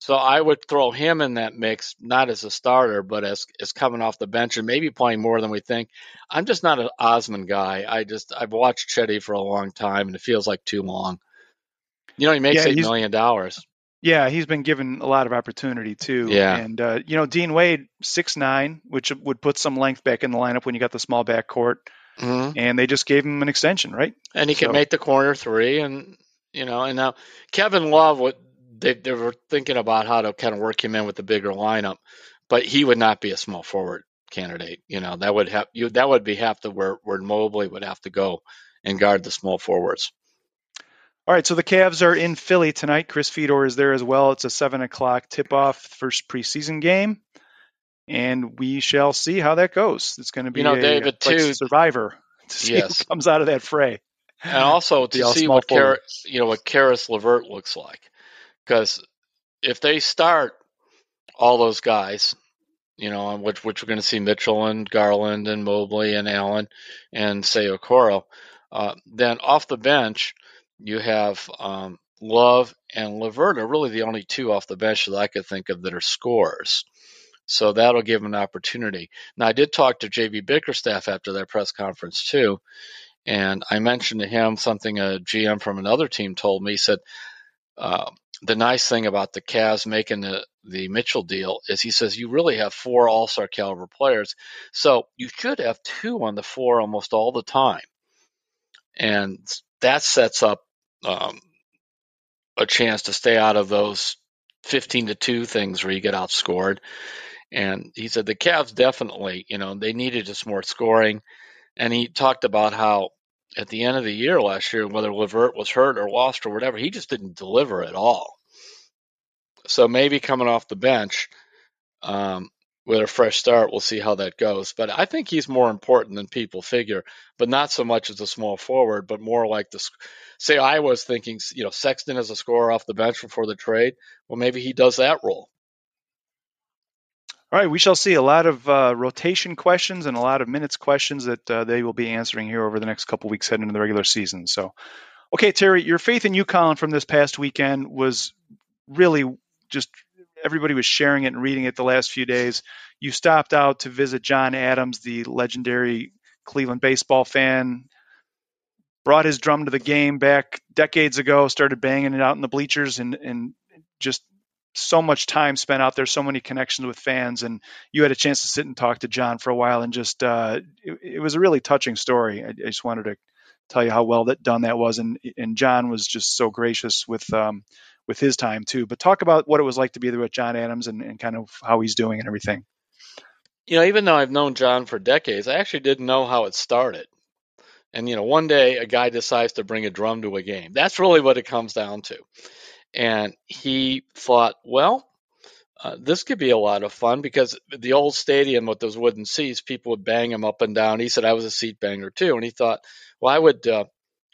So I would throw him in that mix, not as a starter, but as as coming off the bench and maybe playing more than we think. I'm just not an Osman guy. I just I've watched Chetty for a long time, and it feels like too long. You know, he makes Yeah, eight million dollars. Yeah, he's been given a lot of opportunity too. Yeah. And uh, you know, Dean Wade, six nine, which would put some length back in the lineup when you got the small back court, hmm and they just gave him an extension, right? and he can make the corner three, and you know, and now Kevin Love, what they they were thinking about how to kind of work him in with the bigger lineup, but he would not be a small forward candidate. You know, that would have you that would be have to where where Mobley would have to go and guard the small forwards. All right, so the Cavs are in Philly tonight. Chris Fedor is there as well. It's a seven o'clock tip-off, first preseason game, and we shall see how that goes. It's going to be You know, a, David, like too- Survivor to see Yes. who comes out of that fray. and also to see what forward. you know what Caris LeVert looks like, because if they start all those guys, you know, on which which we're going to see Mitchell and Garland and Mobley and Allen and say Okoro, uh, then off the bench you have um, Love and Levert are really the only two off the bench that I could think of that are scorers. So that'll give them an opportunity. Now I did talk to JB Bickerstaff after that press conference too, and I mentioned to him something a GM from another team told me. He said, uh, the nice thing about the Cavs making the, the Mitchell deal is he says you really have four All Star caliber players. So you should have two on the floor almost all the time. And that sets up um, a chance to stay out of those 15 to 2 things where you get outscored. And he said the Cavs definitely, you know, they needed just more scoring. And he talked about how at the end of the year last year, whether Levert was hurt or lost or whatever, he just didn't deliver at all. So maybe coming off the bench um, with a fresh start, we'll see how that goes. But I think he's more important than people figure, but not so much as a small forward, but more like the. Say I was thinking, you know, Sexton as a scorer off the bench before the trade. Well, maybe he does that role. All right, we shall see a lot of uh, rotation questions and a lot of minutes questions that uh, they will be answering here over the next couple weeks heading into the regular season. So, okay, Terry, your faith in UConn from this past weekend was really just everybody was sharing it and reading it the last few days. You stopped out to visit John Adams, the legendary Cleveland baseball fan. Brought his drum to the game back decades ago, started banging it out in the bleachers, and, and just so much time spent out there, so many connections with fans, and you had a chance to sit and talk to John for a while, and just uh, it, it was a really touching story. I, I, just wanted to tell you how well that done that was, and and John was just so gracious with um, with his time too. But talk about what it was like to be there with John Adams and, and kind of how he's doing and everything. You know, even though I've known John for decades, I actually didn't know how it started. And you know, one day a guy decides to bring a drum to a game. That's really what it comes down to. And he thought, well, uh, this could be a lot of fun because the old stadium with those wooden seats, people would bang them up and down. He said I was a seat banger too, and he thought, well, I would. Uh,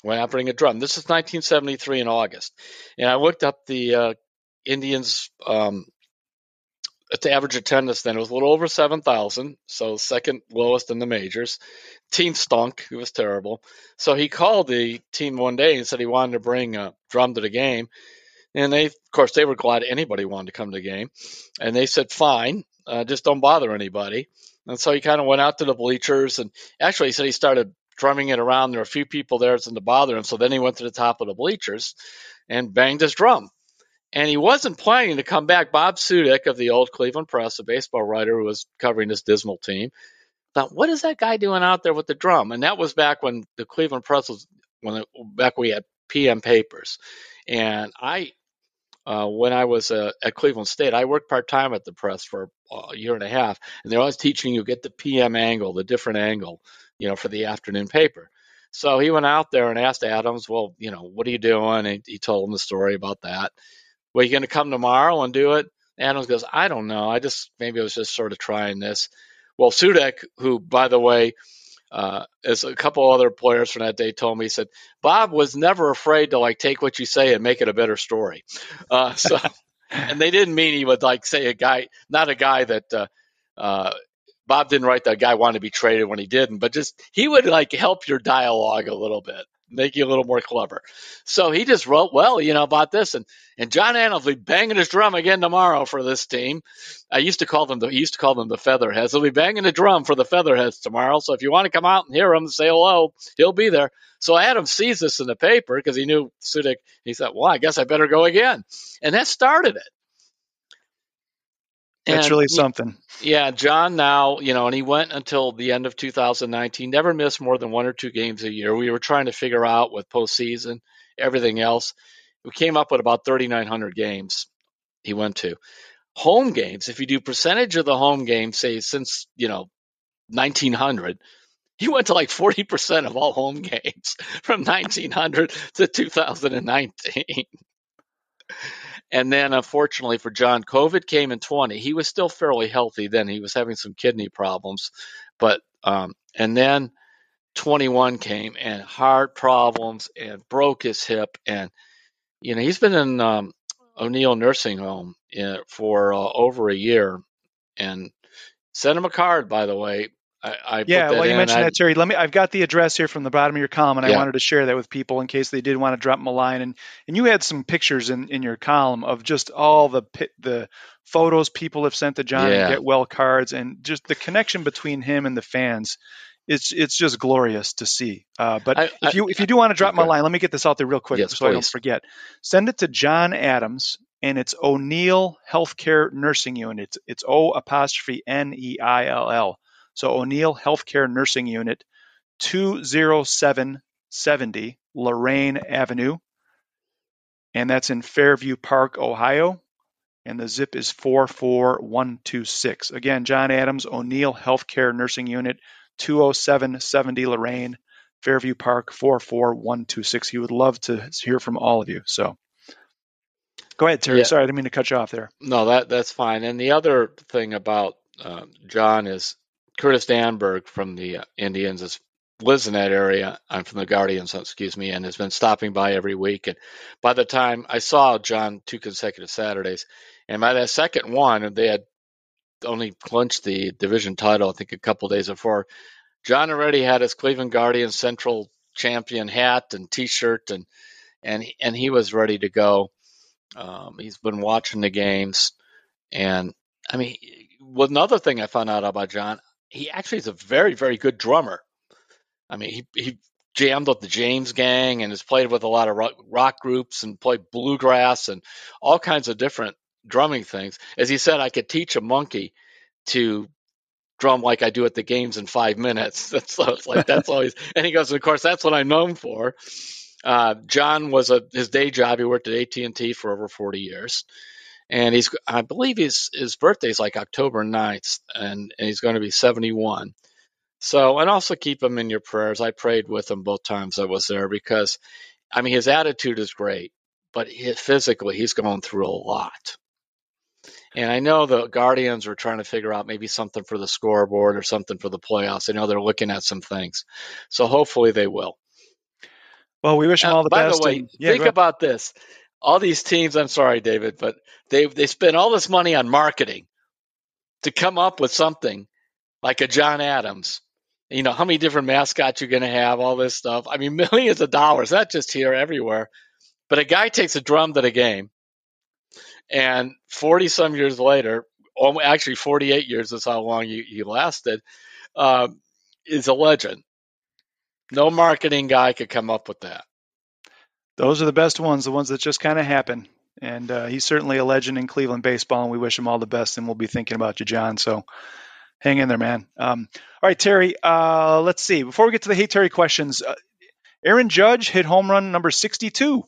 why not bring a drum? This is 1973 in August, and I looked up the uh, Indians. Um, the average attendance then it was a little over 7,000, so second lowest in the majors. Team stunk; it was terrible. So he called the team one day and said he wanted to bring a drum to the game. And they, of course, they were glad anybody wanted to come to the game. And they said, fine, uh, just don't bother anybody. And so he kind of went out to the bleachers. And actually, he said he started drumming it around. There were a few people there it's going to bother him. So then he went to the top of the bleachers and banged his drum. And he wasn't planning to come back. Bob Sudyk of the old Cleveland Press, a baseball writer who was covering this dismal team, thought, what is that guy doing out there with the drum? And that was back when the Cleveland Press was when it, back we had PM papers. And I, uh, when I was uh, at Cleveland State, I worked part time at the press for a year and a half, and they're always teaching you get the PM angle, the different angle, you know, for the afternoon paper. So he went out there and asked Adams, "Well, you know, what are you doing?" And he told him the story about that. Well, you going to come tomorrow and do it? Adams goes, "I don't know. I just maybe I was just sort of trying this." Well, Sudyk, who by the way, uh, as a couple other players from that day told me, he said Bob was never afraid to like take what you say and make it a better story. Uh, so, and they didn't mean he would like say a guy, not a guy that uh, uh, Bob didn't write that guy wanted to be traded when he didn't, but just he would like help your dialogue a little bit make you a little more clever. So he just wrote well, you know, about this. And and John be banging his drum again tomorrow for this team. I used to call them the he used to call them the Featherheads. He'll be banging the drum for the Featherheads tomorrow. So if you want to come out and hear him say hello, he'll be there. So Adam sees this in the paper because he knew Sudyk. He said, "Well, I guess I better go again," and that started it. That's And really something. yeah, John now, you know, and he went until the end of 2019, never missed more than one or two games a year. We were trying to figure out with postseason, everything else. We came up with about 3,900 games he went to. Home games, if you do percentage of the home games, say since, you know, 1900, he went to like 40% of all home games from 1900 to 2019. And then, unfortunately for John, COVID came in 20. He was still fairly healthy then. He was having some kidney problems, but um, and then 21 came and heart problems and broke his hip. And you know he's been in um, O'Neill nursing home uh, for uh, over a year. And sent him a card, by the way. I, I Yeah, well, you mentioned I- that, Terry. Let me. I've got the address here from the bottom of your column, and I wanted to share that with people in case they did want to drop him a line. And and you had some pictures in, in your column of just all the the photos people have sent to John Yeah. and get well cards, and just the connection between him and the fans. It's it's just glorious to see. Uh, but I- if you if you do want to drop him a line, let me get this out there real quick Yes, so I don't forget. Send it to John Adams, and it's O'Neill Healthcare Nursing Unit. It's, it's O apostrophe N E I L L. So O'Neill Healthcare Nursing Unit, 20770 Lorain Avenue. And that's in Fairview Park, Ohio. And the zip is 44126. Again, John Adams, O'Neill Healthcare Nursing Unit, 20770 Lorain, Fairview Park, 44126. He would love to hear from all of you. So go ahead, Terry. Yeah. Sorry, I didn't mean to cut you off there. No, that that's fine. And the other thing about uh, John is Curtis Danburg from the Indians is lives in that area. I'm from the Guardians, excuse me, and has been stopping by every week. And by the time I saw John two consecutive Saturdays, and by that second one, they had only clinched the division title, I think, a couple days before. John already had his Cleveland Guardians Central champion hat and T-shirt, and and and he was ready to go. Um, he's been watching the games, and I mean, well, another thing I found out about John, he actually is a very, very good drummer. I mean, he he jammed with the James Gang and has played with a lot of rock, rock groups and played bluegrass and all kinds of different drumming things. As he said, I could teach a monkey to drum like I do at the games in five minutes. That's so it's like that's always. And he goes, of course, that's what I'm known for. Uh, John was a his day job. He worked at AT and T for over 40 years, and he's I believe his his birthday's like October 9th, and, and he's going to be 71. So, and also keep him in your prayers. I prayed with him both times I was there because, I mean, his attitude is great, but he, physically he's going through a lot. And I know the Guardians are trying to figure out maybe something for the scoreboard or something for the playoffs. I know they're looking at some things, so hopefully they will. Well, we wish him Uh, all the by best. the way, and- yeah, think about this. All these teams, I'm sorry, David, but they they spend all this money on marketing to come up with something like a John Adams. You know, how many different mascots you're going to have, all this stuff. I mean, millions of dollars, not just here, everywhere. But a guy takes a drum to the game, and 40 some years later, actually 48 years is how long he, he lasted, um, is a legend. No marketing guy could come up with that. Those are the best ones, the ones that just kind of happen. And uh, he's certainly a legend in Cleveland baseball, and we wish him all the best. And we'll be thinking about you, John. So hang in there, man. Um, all right, Terry. Uh, let's see. Before we get to the Hey Terry questions, uh, Aaron Judge hit home run number 62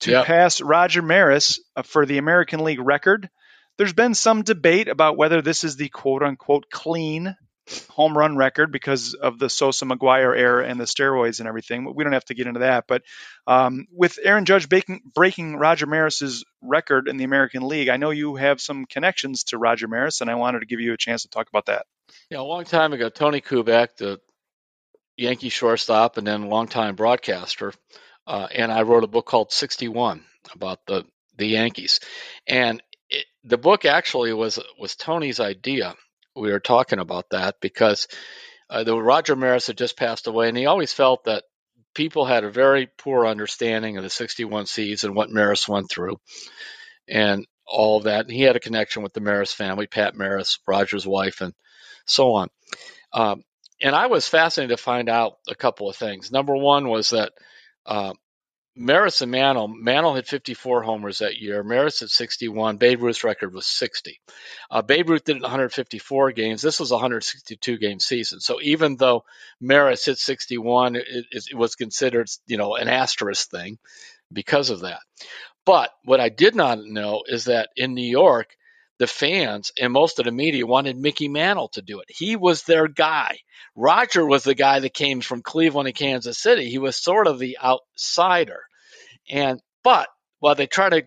to yep. pass Roger Maris uh, for the American League record. There's been some debate about whether this is the quote unquote clean home run record because of the Sosa McGwire era and the steroids and everything. We don't have to get into that. But um, with Aaron Judge breaking, breaking Roger Maris's record in the American League, I know you have some connections to Roger Maris, and I wanted to give you a chance to talk about that. Yeah, a long time ago, Tony Kubek, the Yankee shortstop and then longtime broadcaster, uh, and I wrote a book called 61 about the the Yankees, and it, the book actually was was Tony's idea. We were talking about that because uh, the Roger Maris had just passed away, and he always felt that people had a very poor understanding of the 61 seeds and what Maris went through, and all of that. And he had a connection with the Maris family, Pat Maris, Roger's wife, and so on. Um, and I was fascinated to find out a couple of things. Number one was that uh, Maris and Mantle, Mantle had 54 homers that year. Maris at 61. Babe Ruth's record was 60. Uh, Babe Ruth did 154 games. This was a 162 game season. So even though Maris hit 61, it, it was considered, you know, an asterisk thing because of that. But what I did not know is that in New York, the fans and most of the media wanted Mickey Mantle to do it. He was their guy. Roger was the guy that came from Cleveland and Kansas City. He was sort of the outsider. And but while they try to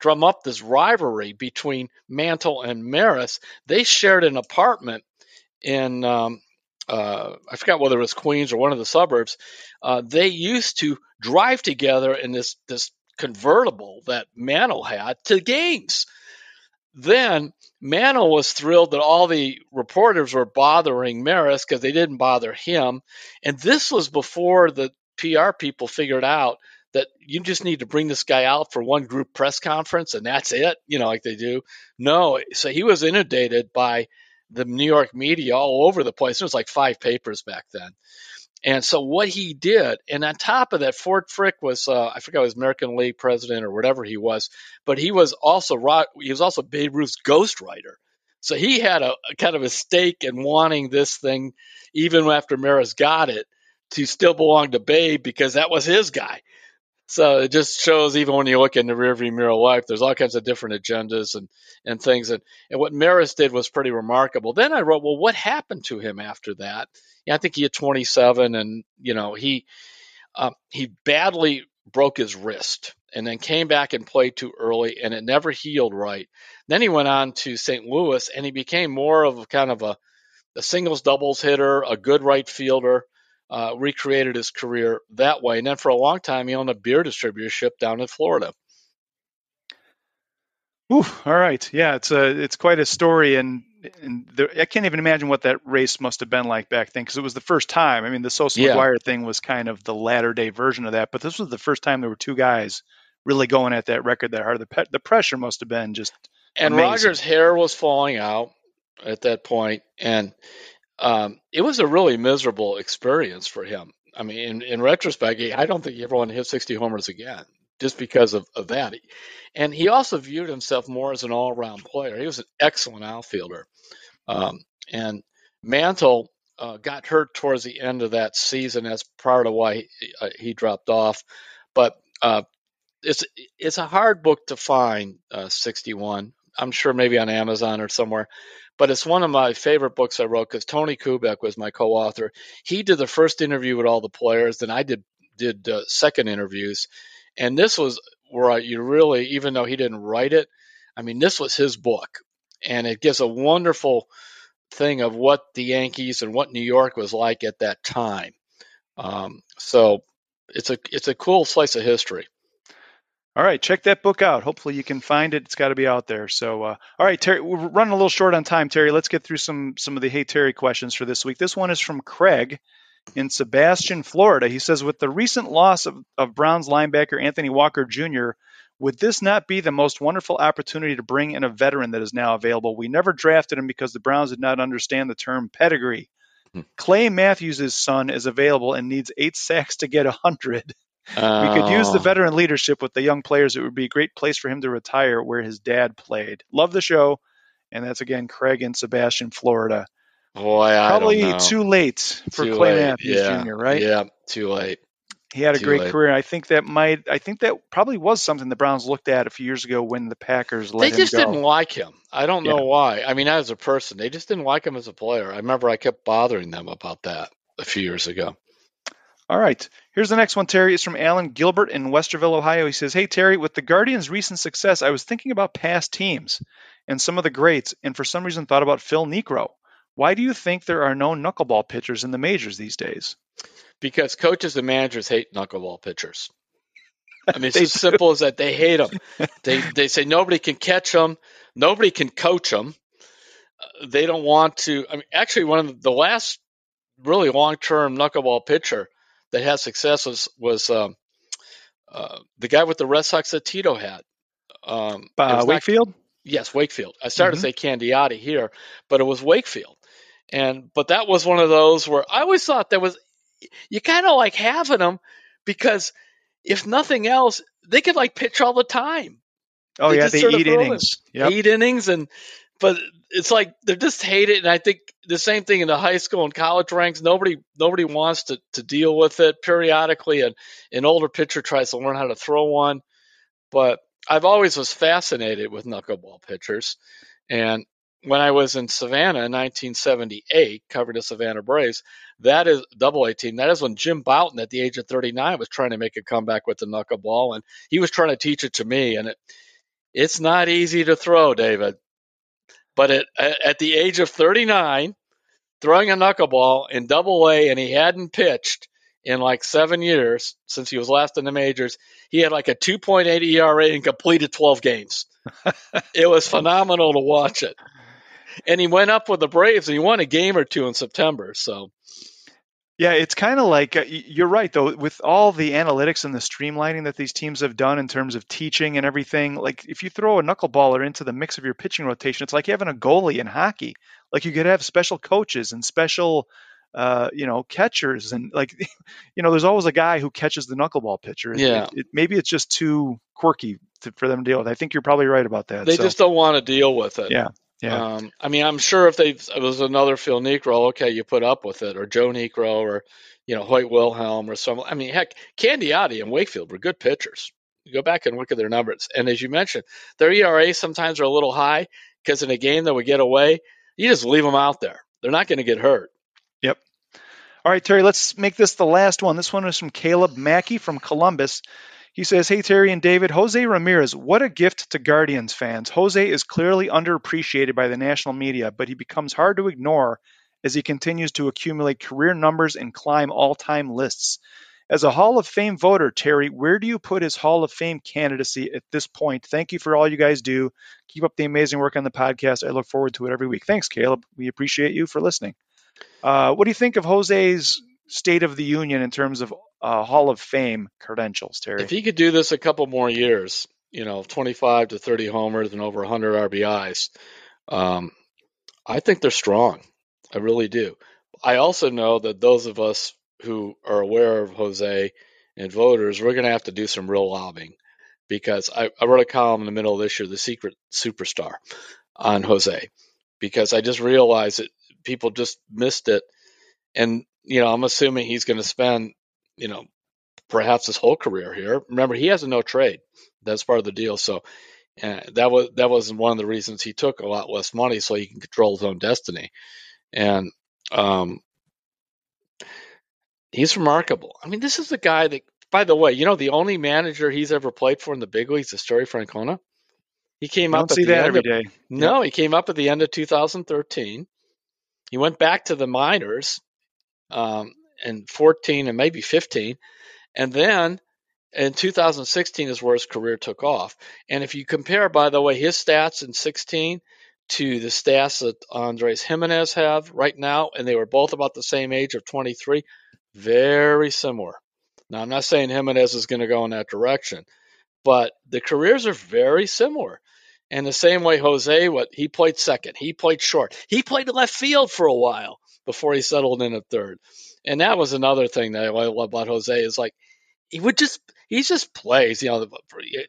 drum up this rivalry between Mantle and Maris, they shared an apartment in um, uh, I forgot whether it was Queens or one of the suburbs. Uh, they used to drive together in this this convertible that Mantle had to games. Then Mantle was thrilled that all the reporters were bothering Maris because they didn't bother him. And this was before the PR people figured out that you just need to bring this guy out for one group press conference and that's it, you know, like they do. No, so he was inundated by the New York media all over the place. There was like five papers back then. And so what he did, and on top of that, Ford Frick was uh, I forgot he was American League president or whatever he was, but he was also he was also Babe Ruth's ghostwriter. So he had a, a kind of a stake in wanting this thing, even after Maris got it, to still belong to Babe because that was his guy. So it just shows even when you look in the rearview mirror life, there's all kinds of different agendas and, and things. And, and what Maris did was pretty remarkable. Then I wrote, well, what happened to him after that? Yeah, I think he had 27 and, you know, he, um, he badly broke his wrist and then came back and played too early and it never healed right. Then he went on to St. Louis and he became more of kind of a, a singles doubles hitter, a good right fielder uh, recreated his career that way. And then for a long time, he owned a beer distributorship down in Florida. Ooh, all right, yeah, it's a it's quite a story, and and there, I can't even imagine what that race must have been like back then because it was the first time. I mean, the Sosa yeah. McGwire thing was kind of the latter day version of that, but this was the first time there were two guys really going at that record that hard. The pe- the pressure must have been just. And amazing. Rogers' hair was falling out at that point, and um, it was a really miserable experience for him. I mean, in, in retrospect, I don't think he ever want to hit 60 homers again just because of, of that. And he also viewed himself more as an all around player. He was an excellent outfielder. Um, and Mantle uh, got hurt towards the end of that season. That's part of why he, uh, he dropped off. But uh, it's it's a hard book to find. Uh, 61. I'm sure maybe on Amazon or somewhere but it's one of my favorite books I wrote because Tony Kubek was my co-author. He did the first interview with all the players, then I did did uh, second interviews, and this was where you really, even though he didn't write it, I mean, this was his book, and it gives a wonderful thing of what the Yankees and what New York was like at that time. Um, so it's a it's a cool slice of history. All right, check that book out. Hopefully you can find it. It's got to be out there. So, uh, all right, Terry, we're running a little short on time, Terry. Let's get through some some of the Hey Terry questions for this week. This one is from Craig in Sebastian, Florida. He says, with the recent loss of, of Browns linebacker Anthony Walker Jr., would this not be the most wonderful opportunity to bring in a veteran that is now available? We never drafted him because the Browns did not understand the term pedigree. Hmm. Clay Matthews' son is available and needs eight sacks to get 100. We could use the Oh, veteran leadership with the young players. It would be a great place for him to retire where his dad played. Love the show. And that's again Craig and Sebastian, Florida. boy, I Probably too late for Too Clay late. Matthews yeah. Jr., right? Yeah, too late. He had a Too great late. career. I think that might I think that probably was something the Browns looked at a few years ago when the Packers let him go. They just didn't like him. I don't know why. I mean, as a person, they just didn't like him as a player. I remember I kept bothering them about that a few years ago. All right. Here's the next one, Terry. It's from Alan Gilbert in Westerville, Ohio. He says, Hey, Terry, with the Guardians' recent success, I was thinking about past teams and some of the greats, and for some reason thought about Phil Niekro. Why do you think there are no knuckleball pitchers in the majors these days? Because coaches and managers hate knuckleball pitchers. I mean, it's as simple as that. They hate them. They they say nobody can catch them, nobody can coach them. They don't want to. I mean, actually, one of the last really long term knuckleball pitcher that had success was was um, uh, the guy with the Red Sox that Tito had. Um, Uh, was not- Wakefield? yes, Wakefield. I started Mhm. to say Candiotti here, but it was Wakefield. And but that was one of those where I always thought there was you kind of like having them because if nothing else, they could like pitch all the time, Oh, They yeah, they eat innings. Yep. eight innings, and but it's like they just hate it. And I think the same thing in the high school and college ranks. Nobody nobody wants to to deal with it periodically. And an older pitcher tries to learn how to throw one, but I've always was fascinated with knuckleball pitchers. And when I was in Savannah in 1978, covered the Savannah Braves, that is double A team. That is when Jim Bouton, at the age of 39, was trying to make a comeback with the knuckleball, and he was trying to teach it to me. And it, it's not easy to throw, David. But at, at the age of 39, throwing a knuckleball in double A, and he hadn't pitched in like seven years since he was last in the majors. He had like a 2.8 ERA and completed 12 games. it was phenomenal to watch it. And he went up with the Braves and he won a game or two in September. So Yeah, it's kind of like uh, you're right though with all the analytics and the streamlining that these teams have done in terms of teaching and everything. Like if you throw a knuckleballer into the mix of your pitching rotation, it's like having a goalie in hockey. Like you could have special coaches and special uh, you know, catchers and like you know, there's always a guy who catches the knuckleball pitcher. It- Yeah. it- it- maybe it's just too quirky to, for them to deal with. I think you're probably right about that. they so, just don't want to deal with it. Yeah, yeah. Um, I mean, I'm sure if they it was another Phil Niekro, okay, you put up with it, or Joe Niekro, or you know Hoyt Wilhelm, or some. I mean, heck, Candiotti and Wakefield were good pitchers. You go back and look at their numbers, and as you mentioned, their ERA sometimes are a little high because in a game that would get away, you just leave them out there. They're not going to get hurt. Yep. All right, Terry, let's make this the last one. This one is from Caleb Mackey from Columbus. He says, Hey, Terry and David, Jose Ramirez, what a gift to Guardians fans. Jose is clearly underappreciated by the national media, but he becomes hard to ignore as he continues to accumulate career numbers and climb all time lists. As a Hall of Fame voter, Terry, where do you put his Hall of Fame candidacy at this point? Thank you for all you guys do. Keep up the amazing work on the podcast. I look forward to it every week. Thanks, Caleb. We appreciate you for listening. Uh, what do you think of Jose's State of the Union in terms of uh, Hall of Fame credentials, Terry? If he could do this a couple more years, you know, 25 to 30 homers and over 100 RBIs, um, I think they're strong. I really do. I also know that those of us who are aware of Jose and voters, we're going to have to do some real lobbying because I, I wrote a column in the middle of this year, The Secret Superstar, on Jose, because I just realized that people just missed it. And, you know, I'm assuming he's going to spend, you know, perhaps his whole career here. Remember, he has a no trade. That's part of the deal. So uh, that was that was one of the reasons he took a lot less money so he can control his own destiny. And um, he's remarkable. I mean, this is the guy that, by the way, you know, the only manager he's ever played for in the big leagues is Terry Francona. He came You up don't see the that every of, day. no, he came up at the end of 2013. He went back to the minors um, in 14 and maybe 15, and then in 2016 is where his career took off. And if you compare, by the way, his stats in 16 to the stats that Andres Gimenez have right now, and they were both about the same age of 23, very similar. Now, I'm not saying Gimenez is going to go in that direction, but the careers are very similar. And the same way Jose, what he played second, he played short, he played left field for a while before he settled in at third. And that was another thing that I love about Jose is like he would just he just plays, you know, the,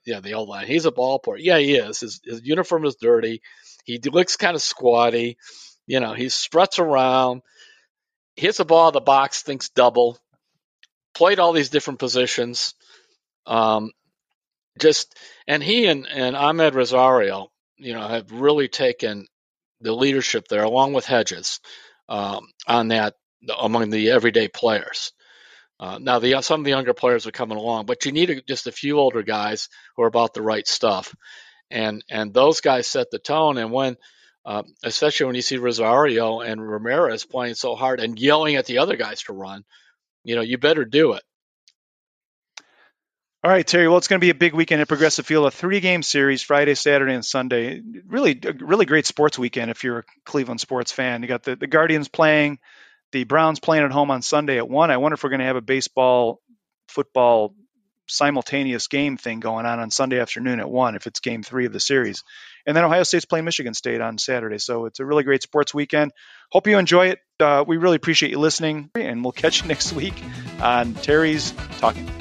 you know, the old line. He's a ball player. Yeah, he is. His, his uniform is dirty. He looks kind of squatty. You know, he struts around, hits a ball in the box, thinks double. Played all these different positions. Um, just and he and, and Amed Rosario, you know, have really taken the leadership there, along with Hedges, um, on that among the everyday players. Uh, now, the, some of the younger players are coming along, but you need a, just a few older guys who are about the right stuff, and and those guys set the tone. And when, uh, especially when you see Rosario and Ramirez playing so hard and yelling at the other guys to run, you know, you better do it. All right, Terry. Well, it's going to be a big weekend at Progressive Field, a three-game series, Friday, Saturday, and Sunday. Really, really great sports weekend if you're a Cleveland sports fan. You got the, the Guardians playing, the Browns playing at home on Sunday at one. I wonder if we're going to have a baseball, football simultaneous game thing going on on Sunday afternoon at one if it's game three of the series. And then Ohio State's playing Michigan State on Saturday. So it's a really great sports weekend. Hope you enjoy it. Uh, we really appreciate you listening, and we'll catch you next week on Terry's Talking.